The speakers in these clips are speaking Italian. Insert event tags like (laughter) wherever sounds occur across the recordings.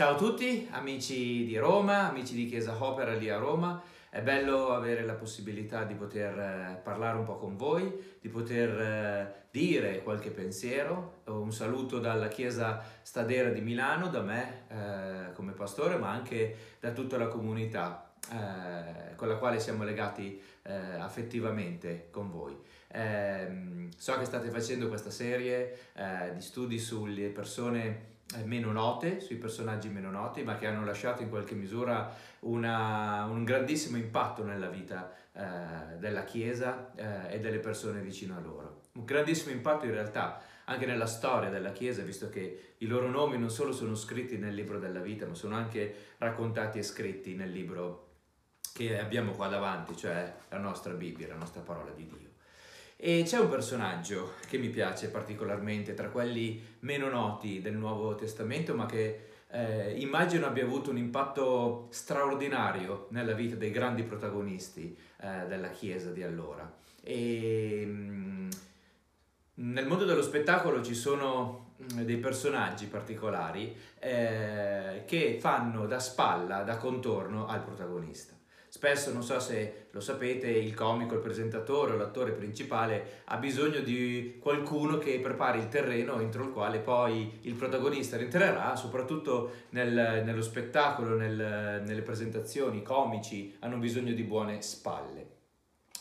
Ciao a tutti, amici di Roma, amici di Chiesa Opera lì a Roma. È bello avere la possibilità di poter eh, parlare un po' con voi, di poter eh, dire qualche pensiero. Un saluto dalla Chiesa Stadera di Milano, da me eh, come pastore, ma anche da tutta la comunità eh, con la quale siamo legati eh, affettivamente con voi. Ehm, so che state facendo questa serie eh, di studi sulle persone meno note, sui personaggi meno noti, ma che hanno lasciato in qualche misura una, un grandissimo impatto nella vita eh, della Chiesa eh, e delle persone vicino a loro. Un grandissimo impatto in realtà anche nella storia della Chiesa, visto che i loro nomi non solo sono scritti nel libro della vita, ma sono anche raccontati e scritti nel libro che abbiamo qua davanti, cioè la nostra Bibbia, la nostra parola di Dio. E c'è un personaggio che mi piace particolarmente, tra quelli meno noti del Nuovo Testamento, ma che eh, immagino abbia avuto un impatto straordinario nella vita dei grandi protagonisti eh, della Chiesa di allora. E, mh, mm, nel mondo dello spettacolo ci sono mm, dei personaggi particolari eh, che fanno da spalla, da contorno al protagonista. Spesso, non so se lo sapete, il comico, il presentatore o l'attore principale ha bisogno di qualcuno che prepari il terreno entro il quale poi il protagonista rientrerà, soprattutto nel, nello spettacolo, nel, nelle presentazioni, i comici hanno bisogno di buone spalle.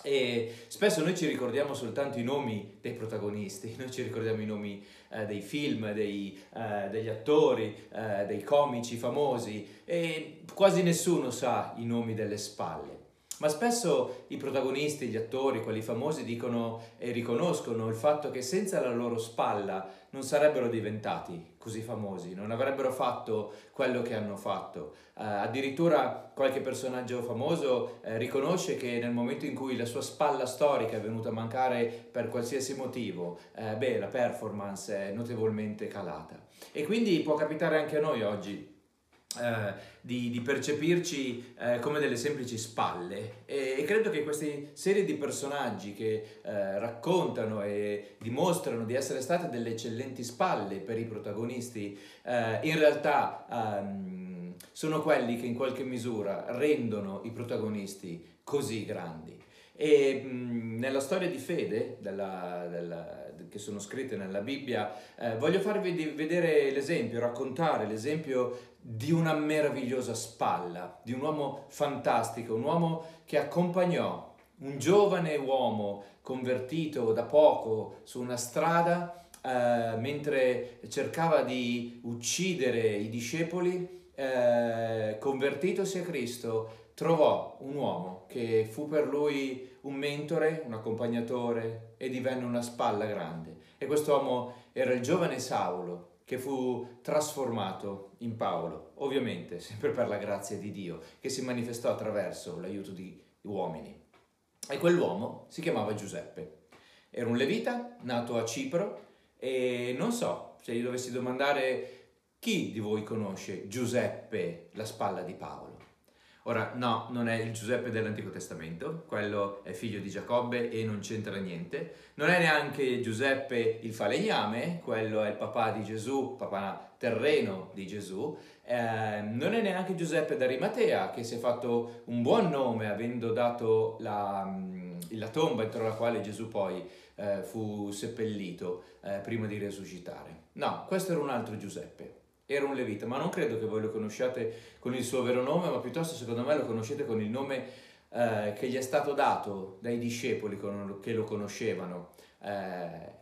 E spesso noi ci ricordiamo soltanto i nomi dei protagonisti, (laughs) noi ci ricordiamo i nomi eh, dei film, dei, eh, degli attori, eh, dei comici famosi e quasi nessuno sa i nomi delle spalle. Ma spesso i protagonisti, gli attori, quelli famosi dicono e riconoscono il fatto che senza la loro spalla non sarebbero diventati così famosi, non avrebbero fatto quello che hanno fatto. Uh, addirittura qualche personaggio famoso uh, riconosce che nel momento in cui la sua spalla storica è venuta a mancare per qualsiasi motivo, uh, beh, la performance è notevolmente calata. E quindi può capitare anche a noi oggi eh, di, di, percepirci eh, come delle semplici spalle e, e, credo che questa serie di personaggi che eh, raccontano e dimostrano di essere state delle eccellenti spalle per i protagonisti eh, in realtà ehm, sono quelli che in qualche misura rendono i protagonisti così grandi. E mh, nella storia di fede della, della, che sono scritte nella Bibbia, eh, voglio farvi vedere l'esempio, raccontare l'esempio di una meravigliosa spalla, di un uomo fantastico, un uomo che accompagnò un giovane uomo convertito da poco su una strada eh, mentre cercava di uccidere i discepoli, eh, convertitosi a Cristo, trovò un uomo che fu per lui un mentore, un accompagnatore e divenne una spalla grande. E quest'uomo era il giovane Saulo, che fu trasformato in Paolo, ovviamente sempre per la grazia di Dio, che si manifestò attraverso l'aiuto di uomini. E quell'uomo si chiamava Giuseppe. Era un levita nato a Cipro e non so se gli dovessi domandare chi di voi conosce Giuseppe, la spalla di Paolo. Ora, no, non è il Giuseppe dell'Antico Testamento, quello è figlio di Giacobbe e non c'entra niente. Non è neanche Giuseppe il falegname, quello è il papà di Gesù, papà terreno di Gesù. Eh, non è neanche Giuseppe d'Arimatea, che si è fatto un buon nome avendo dato la, mm, la tomba entro la quale Gesù poi eh, fu seppellito eh, prima di resuscitare. No, questo era un altro Giuseppe era un levita, ma non credo che voi lo conosciate con il suo vero nome, ma piuttosto secondo me lo conoscete con il nome eh, che gli è stato dato dai discepoli che lo conoscevano. Eh,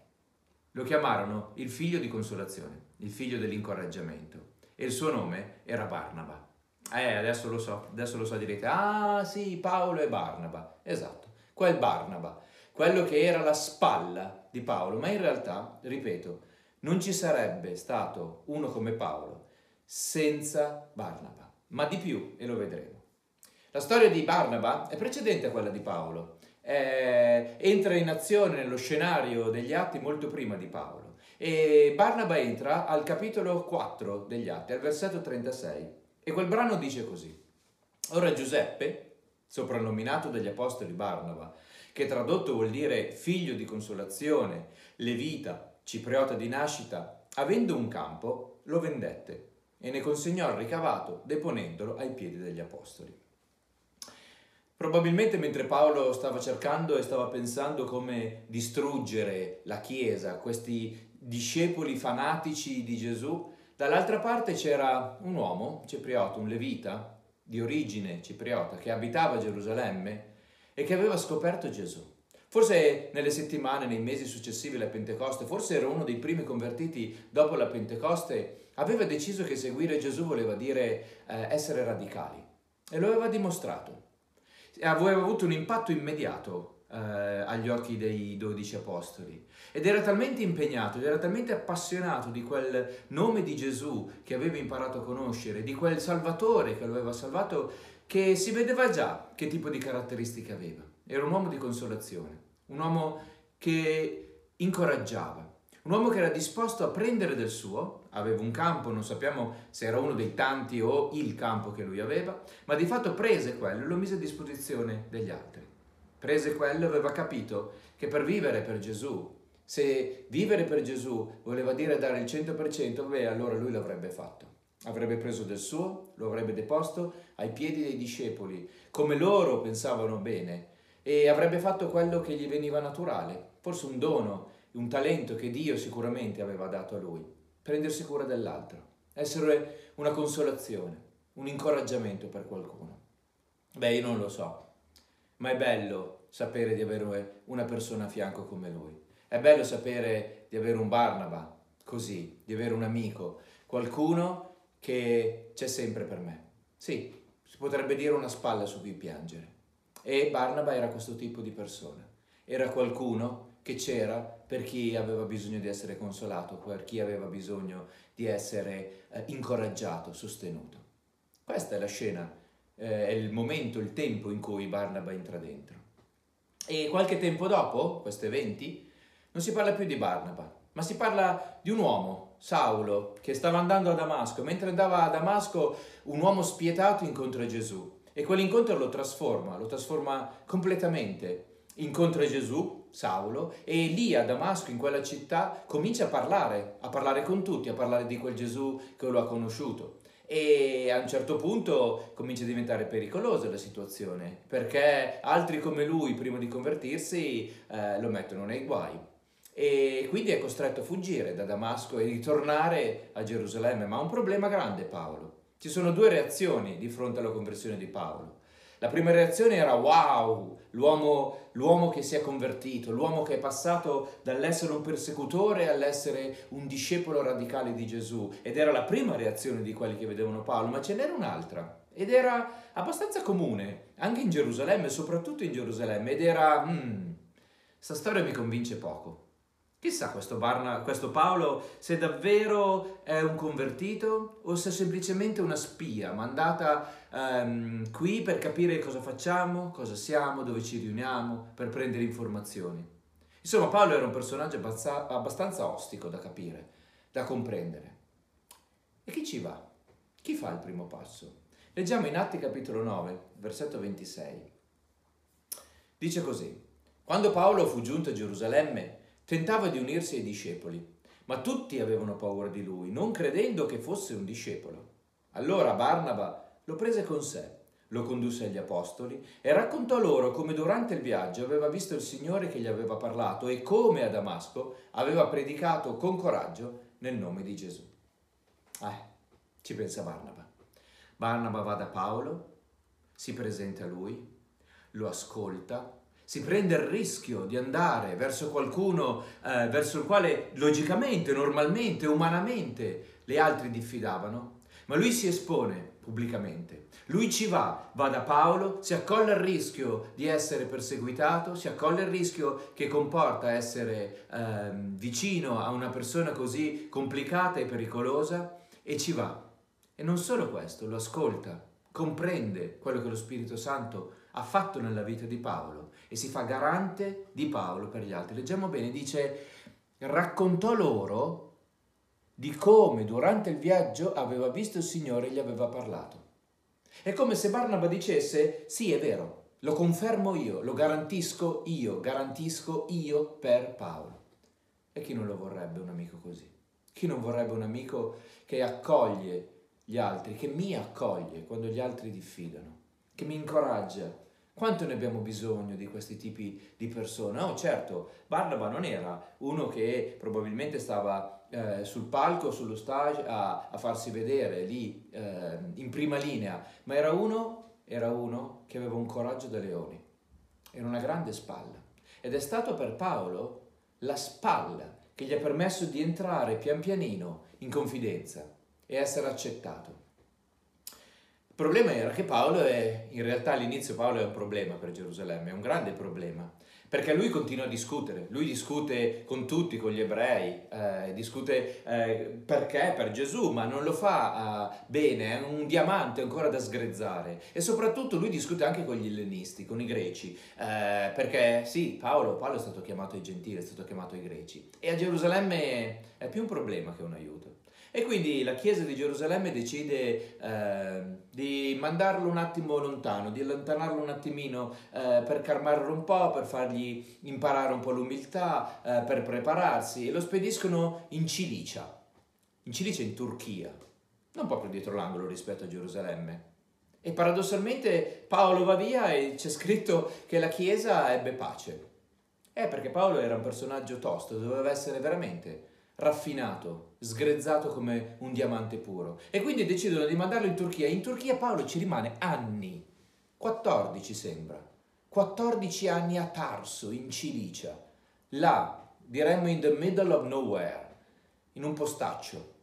lo chiamarono il figlio di consolazione, il figlio dell'incoraggiamento e il suo nome era Barnaba. Eh, adesso lo so, adesso lo so, direte, ah sì, Paolo e Barnaba, esatto, quel Barnaba, quello che era la spalla di Paolo, ma in realtà, ripeto, non ci sarebbe stato uno come Paolo senza Barnaba, ma di più, e lo vedremo. La storia di Barnaba è precedente a quella di Paolo, eh, entra in azione nello scenario degli atti molto prima di Paolo e Barnaba entra al capitolo 4 degli atti, al versetto 36 e quel brano dice così. Ora Giuseppe, soprannominato dagli apostoli Barnaba, che tradotto vuol dire figlio di consolazione, levita, cipriota di nascita, avendo un campo, lo vendette e ne consegnò il ricavato deponendolo ai piedi degli apostoli. Probabilmente mentre Paolo stava cercando e stava pensando come distruggere la Chiesa, questi discepoli fanatici di Gesù, dall'altra parte c'era un uomo, cipriota, un levita di origine cipriota, che abitava a Gerusalemme e che aveva scoperto Gesù. Forse nelle settimane, nei mesi successivi alla Pentecoste, forse era uno dei primi convertiti dopo la Pentecoste, aveva deciso che seguire Gesù voleva dire eh, essere radicali e lo aveva dimostrato. Aveva avuto un impatto immediato eh, agli occhi dei dodici apostoli ed era talmente impegnato, era talmente appassionato di quel nome di Gesù che aveva imparato a conoscere, di quel Salvatore che lo aveva salvato, che si vedeva già che tipo di caratteristiche aveva. Era un uomo di consolazione, un uomo che incoraggiava, un uomo che era disposto a prendere del suo, aveva un campo, non sappiamo se era uno dei tanti o il campo che lui aveva, ma di fatto prese quello e lo mise a disposizione degli altri. Prese quello e aveva capito che per vivere per Gesù, se vivere per Gesù voleva dire dare il 100%, beh, allora lui l'avrebbe fatto. Avrebbe preso del suo, lo avrebbe deposto ai piedi dei discepoli, come loro pensavano bene, e avrebbe fatto quello che gli veniva naturale, forse un dono, un talento che Dio sicuramente aveva dato a lui, prendersi cura dell'altro, essere una consolazione, un incoraggiamento per qualcuno. Beh, io non lo so, ma è bello sapere di avere una persona a fianco come lui. È bello sapere di avere un Barnaba, così, di avere un amico, qualcuno che c'è sempre per me. Sì, si potrebbe dire una spalla su cui piangere. E Barnaba era questo tipo di persona. Era qualcuno che c'era per chi aveva bisogno di essere consolato, per chi aveva bisogno di essere eh, incoraggiato, sostenuto. Questa è la scena, eh, è il momento, il tempo in cui Barnaba entra dentro. E qualche tempo dopo, questi eventi, non si parla più di Barnaba, ma si parla di un uomo, Saulo, che stava andando a Damasco. Mentre andava a Damasco, un uomo spietato incontra Gesù e quell'incontro lo trasforma, lo trasforma completamente. Incontra Gesù, Saulo, e lì a Damasco, in quella città, comincia a parlare, a parlare con tutti, a parlare di quel Gesù che lo ha conosciuto. E a un certo punto comincia a diventare pericolosa la situazione, perché altri come lui, prima di convertirsi, eh, lo mettono nei guai. E quindi è costretto a fuggire da Damasco e ritornare a Gerusalemme, ma ha un problema grande Paolo ci sono due reazioni di fronte alla conversione di Paolo. La prima reazione era wow, l'uomo, l'uomo, che si è convertito, l'uomo che è passato dall'essere un persecutore all'essere un discepolo radicale di Gesù. Ed era la prima reazione di quelli che vedevano Paolo, ma ce n'era un'altra. Ed era abbastanza comune, anche in Gerusalemme, soprattutto in Gerusalemme. Ed era, mm, sta storia mi convince poco. Chissà questo, Barna, questo Paolo se davvero è un convertito o se è semplicemente una spia mandata um, qui per capire cosa facciamo, cosa siamo, dove ci riuniamo, per prendere informazioni. Insomma, Paolo era un personaggio abbastanza ostico da capire, da comprendere. E chi ci va? Chi fa il primo passo? Leggiamo in Atti capitolo 9, versetto 26. Dice così, quando Paolo fu giunto a Gerusalemme, Tentava di unirsi ai discepoli, ma tutti avevano paura di lui, non credendo che fosse un discepolo. Allora Barnaba lo prese con sé, lo condusse agli apostoli e raccontò loro come durante il viaggio aveva visto il Signore che gli aveva parlato e come a Damasco aveva predicato con coraggio nel nome di Gesù. Eh, ci pensa Barnaba. Barnaba va da Paolo, si presenta a lui, lo ascolta si prende il rischio di andare verso qualcuno eh, verso il quale logicamente, normalmente, umanamente le altre diffidavano, ma lui si espone pubblicamente. Lui ci va, va da Paolo, si accolla il rischio di essere perseguitato, si accolla il rischio che comporta essere eh, vicino a una persona così complicata e pericolosa e ci va. E non solo questo, lo ascolta, comprende quello che lo Spirito Santo ha fatto nella vita di Paolo e si fa garante di Paolo per gli altri. Leggiamo bene, dice, raccontò loro di come durante il viaggio aveva visto il Signore e gli aveva parlato. È come se Barnaba dicesse, sì è vero, lo confermo io, lo garantisco io, garantisco io per Paolo. E chi non lo vorrebbe un amico così? Chi non vorrebbe un amico che accoglie gli altri, che mi accoglie quando gli altri diffidano, che mi incoraggia. Quanto ne abbiamo bisogno di questi tipi di persone? Oh, certo, Barnaba non era uno che probabilmente stava eh, sul palco, sullo stage a, a farsi vedere lì eh, in prima linea, ma era uno, era uno che aveva un coraggio da leoni, era una grande spalla. Ed è stato per Paolo la spalla che gli ha permesso di entrare pian pianino in confidenza e essere accettato. Il problema era che Paolo è, in realtà all'inizio Paolo è un problema per Gerusalemme, è un grande problema, perché lui continua a discutere, lui discute con tutti, con gli ebrei, eh, discute eh, perché? Per Gesù, ma non lo fa eh, bene, è un diamante ancora da sgrezzare. E soprattutto lui discute anche con gli ellenisti, con i greci, eh, perché sì, Paolo, Paolo è stato chiamato ai gentili, è stato chiamato ai greci. E a Gerusalemme è più un problema che un aiuto. E quindi la Chiesa di Gerusalemme decide eh, di mandarlo un attimo lontano, di allontanarlo un attimino eh, per calmarlo un po', per fargli imparare un po' l'umiltà, eh, per prepararsi e lo spediscono in Cilicia, in Cilicia in Turchia, non proprio dietro l'angolo rispetto a Gerusalemme. E paradossalmente Paolo va via e c'è scritto che la Chiesa ebbe pace. Eh, perché Paolo era un personaggio tosto, doveva essere veramente raffinato, sgrezzato come un diamante puro. E quindi decidono di mandarlo in Turchia. In Turchia Paolo ci rimane anni, 14 sembra, 14 anni a Tarso, in Cilicia, là, diremmo in the middle of nowhere, in un postaccio.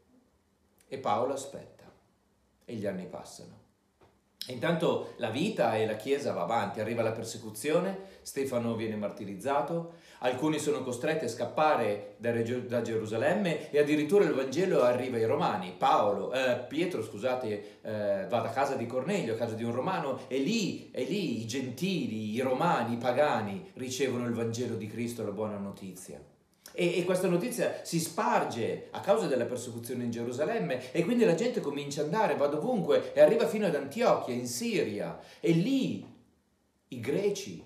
E Paolo aspetta e gli anni passano. Intanto la vita e la Chiesa va avanti, arriva la persecuzione, Stefano viene martirizzato, alcuni sono costretti a scappare da, da Gerusalemme e addirittura il Vangelo arriva ai Romani. Paolo, eh, Pietro, scusate, eh, va da casa di Cornelio, a casa di un romano, e lì, e lì i gentili, i romani, i pagani ricevono il Vangelo di Cristo, la buona notizia. E, e, questa notizia si sparge a causa della persecuzione in Gerusalemme e quindi la gente comincia ad andare, va dovunque e arriva fino ad Antiochia, in Siria. E lì i greci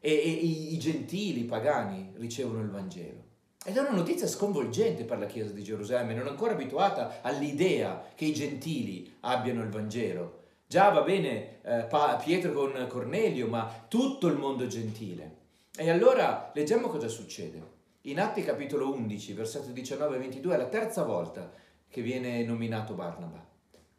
e, e i, gentili, i pagani ricevono il Vangelo. Ed è una notizia sconvolgente per la Chiesa di Gerusalemme, non ancora abituata all'idea che i gentili abbiano il Vangelo. Già va bene eh, Pietro con Cornelio, ma tutto il mondo gentile. E allora leggiamo cosa succede. In Atti capitolo 11, versetto 19 e 22 è la terza volta che viene nominato Barnaba.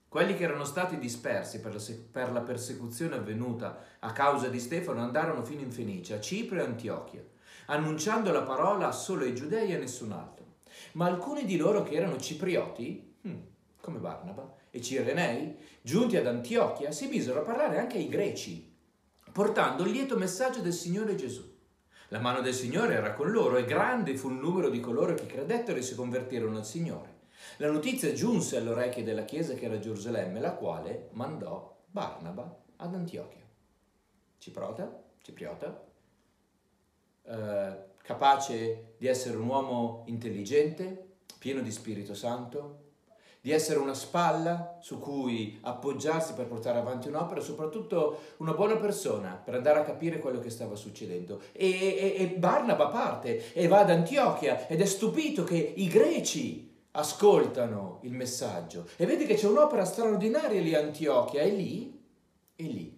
Quelli che erano stati dispersi per la, per la, persecuzione avvenuta a causa di Stefano andarono fino in Fenicia, Cipro e Antiochia, annunciando la parola solo ai giudei e a nessun altro. Ma alcuni di loro che erano ciprioti, hmm, come Barnaba, e cirenei, giunti ad Antiochia, si misero a parlare anche ai greci, portando il lieto messaggio del Signore Gesù. La mano del Signore era con loro e grande fu il numero di coloro che credettero e si convertirono al Signore. La notizia giunse alle orecchie della chiesa che era a Gerusalemme, la quale mandò Barnaba ad Antiochia. Ciprota, cipriota, eh, capace di essere un uomo intelligente, pieno di Spirito Santo, di essere una spalla su cui appoggiarsi per portare avanti un'opera, soprattutto una buona persona per andare a capire quello che stava succedendo. E, e, e Barnaba parte e va ad Antiochia ed è stupito che i greci ascoltano il messaggio e vede che c'è un'opera straordinaria lì a Antiochia e lì, e lì.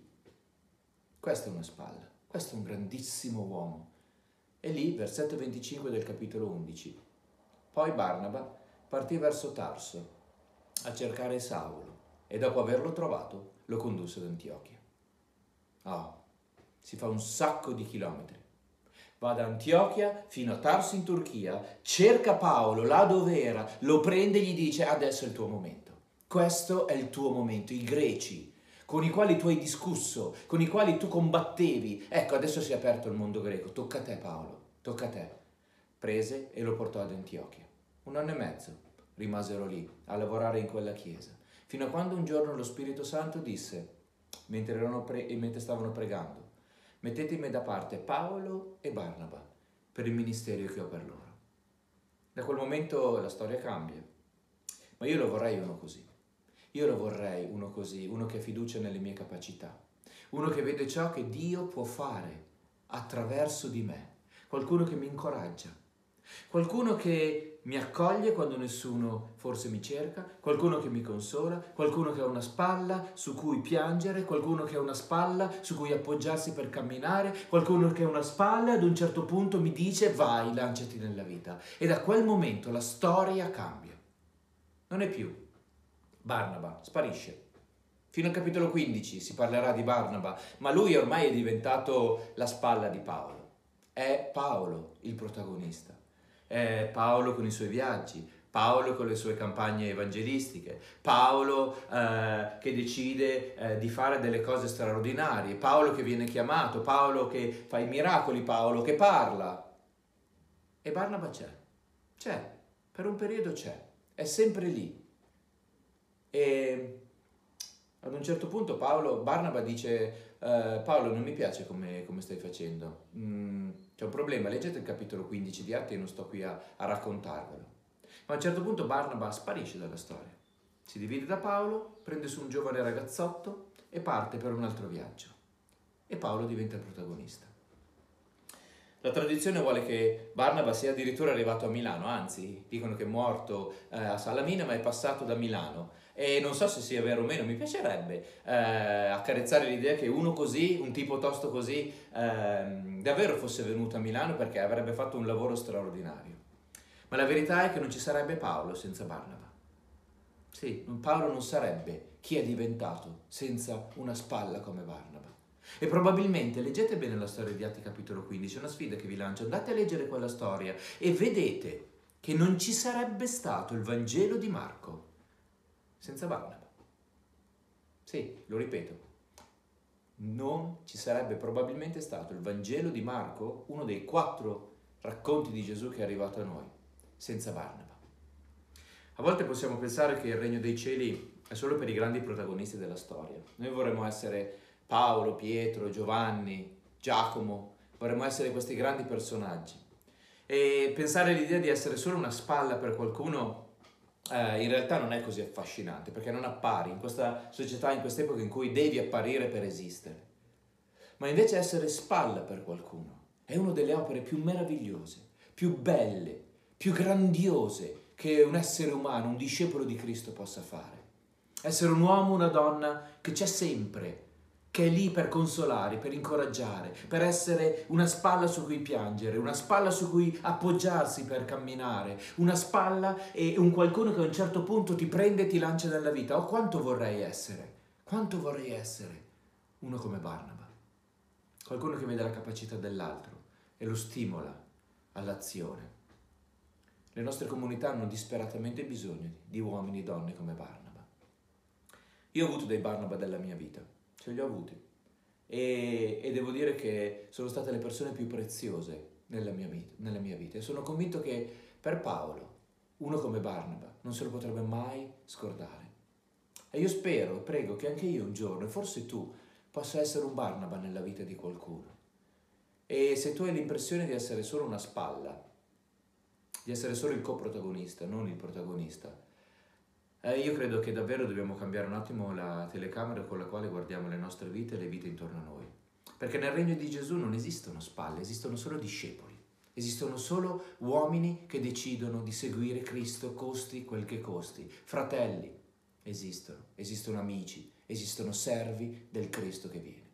Questa è una spalla, questo è un grandissimo uomo. E lì, versetto 25 del capitolo 11. Poi Barnaba partì verso Tarso a cercare Saulo e dopo averlo trovato lo condusse ad Antiochia. Oh, si fa un sacco di chilometri. Va da Antiochia fino a Tarso in Turchia, cerca Paolo là dove era, lo prende e gli dice adesso è il tuo momento. Questo è il tuo momento. I greci con i quali tu hai discusso, con i quali tu combattevi, ecco adesso si è aperto il mondo greco, tocca a te Paolo, tocca a te. Prese e lo portò ad Antiochia. Un anno e mezzo rimasero lì a lavorare in quella chiesa, fino a quando un giorno lo Spirito Santo disse, mentre, pre- mentre stavano pregando, mettetemi da parte Paolo e Barnaba per il ministero che ho per loro. Da quel momento la storia cambia, ma io lo vorrei uno così. Io lo vorrei uno così, uno che ha fiducia nelle mie capacità, uno che vede ciò che Dio può fare attraverso di me, qualcuno che mi incoraggia, qualcuno che mi accoglie quando nessuno forse mi cerca, qualcuno che mi consola, qualcuno che ha una spalla su cui piangere, qualcuno che ha una spalla su cui appoggiarsi per camminare, qualcuno che ha una spalla e ad un certo punto mi dice vai, lanciati nella vita. E da quel momento la storia cambia. Non è più Barnaba, sparisce. Fino al capitolo 15 si parlerà di Barnaba, ma lui ormai è diventato la spalla di Paolo. È Paolo il protagonista eh, Paolo con i suoi viaggi, Paolo con le sue campagne evangelistiche, Paolo eh, che decide eh, di fare delle cose straordinarie, Paolo che viene chiamato, Paolo che fa i miracoli, Paolo che parla. E Barnaba c'è, c'è, per un periodo c'è, è sempre lì. E ad un certo punto Paolo, Barnaba dice, eh, Paolo non mi piace come, come stai facendo, mm, c'è un problema, leggete il capitolo 15 di Atti e non sto qui a, a raccontarvelo. Ma a un certo punto Barnaba sparisce dalla storia, si divide da Paolo, prende su un giovane ragazzotto e parte per un altro viaggio. E Paolo diventa il protagonista. La tradizione vuole che Barnaba sia addirittura arrivato a Milano, anzi dicono che è morto eh, a Salamina ma è passato da Milano e non so se sia vero o meno, mi piacerebbe eh, accarezzare l'idea che uno così, un tipo tosto così, eh, davvero fosse venuto a Milano perché avrebbe fatto un lavoro straordinario. Ma la verità è che non ci sarebbe Paolo senza Barnaba. Sì, Paolo non sarebbe chi è diventato senza una spalla come Barnaba. E probabilmente leggete bene la storia di Atti capitolo 15, è una sfida che vi lancio, andate a leggere quella storia e vedete che non ci sarebbe stato il Vangelo di Marco senza Barnaba. Sì, lo ripeto, non ci sarebbe probabilmente stato il Vangelo di Marco, uno dei quattro racconti di Gesù che è arrivato a noi, senza Barnaba. A volte possiamo pensare che il regno dei cieli è solo per i grandi protagonisti della storia. Noi vorremmo essere Paolo, Pietro, Giovanni, Giacomo, vorremmo essere questi grandi personaggi. E pensare all'idea di essere solo una spalla per qualcuno eh, in realtà non è così affascinante perché non appari in questa società, in quest'epoca in cui devi apparire per esistere. Ma invece essere spalla per qualcuno è una delle opere più meravigliose, più belle, più grandiose che un essere umano, un discepolo di Cristo possa fare. Essere un uomo, una donna che c'è sempre, che è lì per consolare, per incoraggiare, per essere una spalla su cui piangere, una spalla su cui appoggiarsi per camminare, una spalla e un qualcuno che a un certo punto ti prende e ti lancia nella vita. Oh, quanto vorrei essere, quanto vorrei essere uno come Barnaba, qualcuno che vede la capacità dell'altro e lo stimola all'azione. Le nostre comunità hanno disperatamente bisogno di uomini e donne come Barnaba. Io ho avuto dei Barnaba della mia vita ce li ho avuti. E, e, devo dire che sono state le persone più preziose nella mia, vita, nella mia vita. E sono convinto che per Paolo, uno come Barnaba, non se lo potrebbe mai scordare. E io spero e prego che anche io un giorno, e forse tu, possa essere un Barnaba nella vita di qualcuno. E se tu hai l'impressione di essere solo una spalla, di essere solo il coprotagonista, non il protagonista, eh, io credo che davvero dobbiamo cambiare un attimo la telecamera con la quale guardiamo le nostre vite e le vite intorno a noi. Perché nel regno di Gesù non esistono spalle, esistono solo discepoli. Esistono solo uomini che decidono di seguire Cristo, costi quel che costi. Fratelli esistono, esistono amici, esistono servi del Cristo che viene.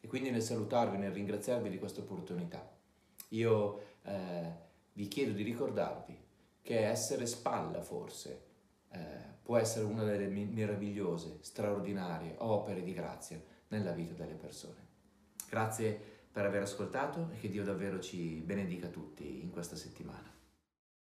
E quindi nel salutarvi, nel ringraziarvi di questa opportunità, io eh, vi chiedo di ricordarvi che essere spalla forse eh, può essere una delle meravigliose, straordinarie opere di grazia nella vita delle persone. Grazie per aver ascoltato e che Dio davvero ci benedica tutti in questa settimana.